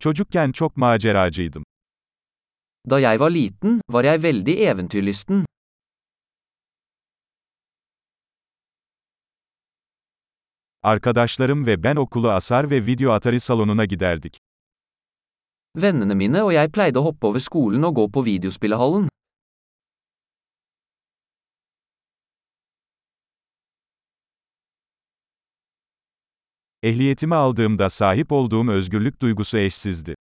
Çocukken çok maceracıydım. Da jeg var liten, var jeg veldig eventyrlysten. Arkadaşlarım ve ben okulu asar ve video atari salonuna giderdik. Vennene mine og jeg pleide å hoppe over skolen og gå på videospillehallen. Ehliyetimi aldığımda sahip olduğum özgürlük duygusu eşsizdi.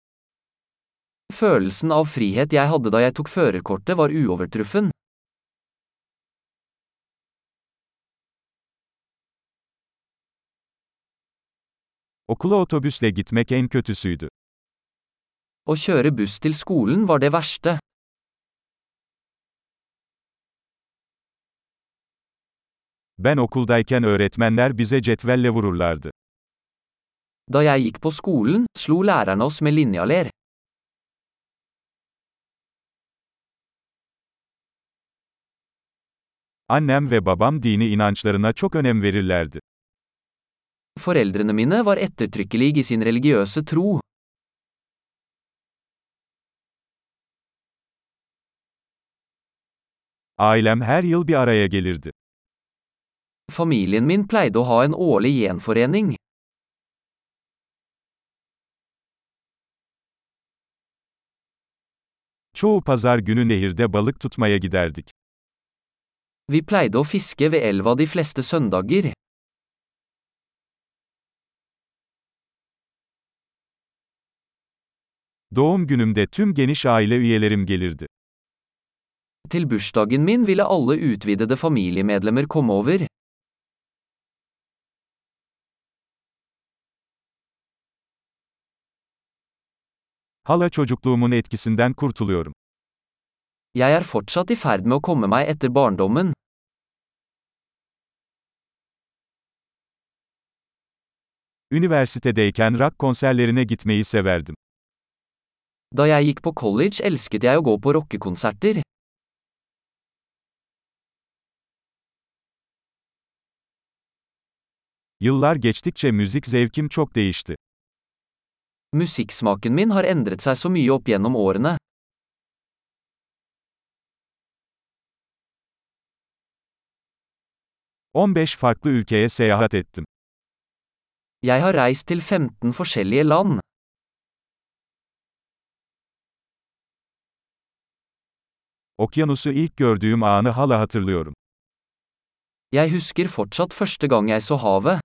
Følelsen av frihet jeg hadde da jeg tok førerkortet var uovertruffen. Okula otobüsle gitmek en kötüsüydü. Å kjøre buss til skolen var det verste. Ben okuldayken öğretmenler bize cetvelle vururlardı. Da jeg gikk på skolen, slo lærerne oss med linjaler. Annem ve babam dini inançlarına çok önem verirlerdi. Foreldrene mine var ettertrykkelige i sin religiøse tro. Ailem her yıl bir araya gelirdi. Familien min pleide å ha en årlig gjenforening. Çoğu pazar günü nehirde balık tutmaya giderdik. Vi pleide å fiske ved elva de fleste søndager. Doğum günümde tüm geniş aile üyelerim gelirdi. Til bursdagen min ville alle utvidede familiemedlemmer komme over. Hala çocukluğumun etkisinden kurtuluyorum. Jeg er fortsatt i ferd med å komme meg etter barndommen. Üniversitedeyken rock konserlerine gitmeyi severdim. Da jeg gikk på college elsket jeg å gå på rockekonserter. Yıllar geçtikçe müzik zevkim çok değişti. Musikksmaken min har endret seg så mye opp gjennom årene. farklı ülkeye seyahat ettim. Jeg har reist til 15 forskjellige land. Okyanusu ilk gördüğüm anı hala hatırlıyorum. Jeg husker fortsatt første gang jeg så havet.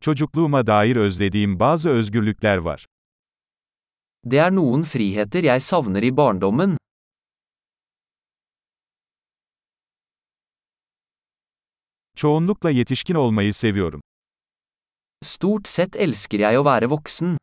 Çocukluğuma dair özlediğim bazı özgürlükler var. Det er noen friheter jeg savner i barndommen. Çoğunlukla yetişkin olmayı seviyorum. Stort sett elsker jeg å være voksen.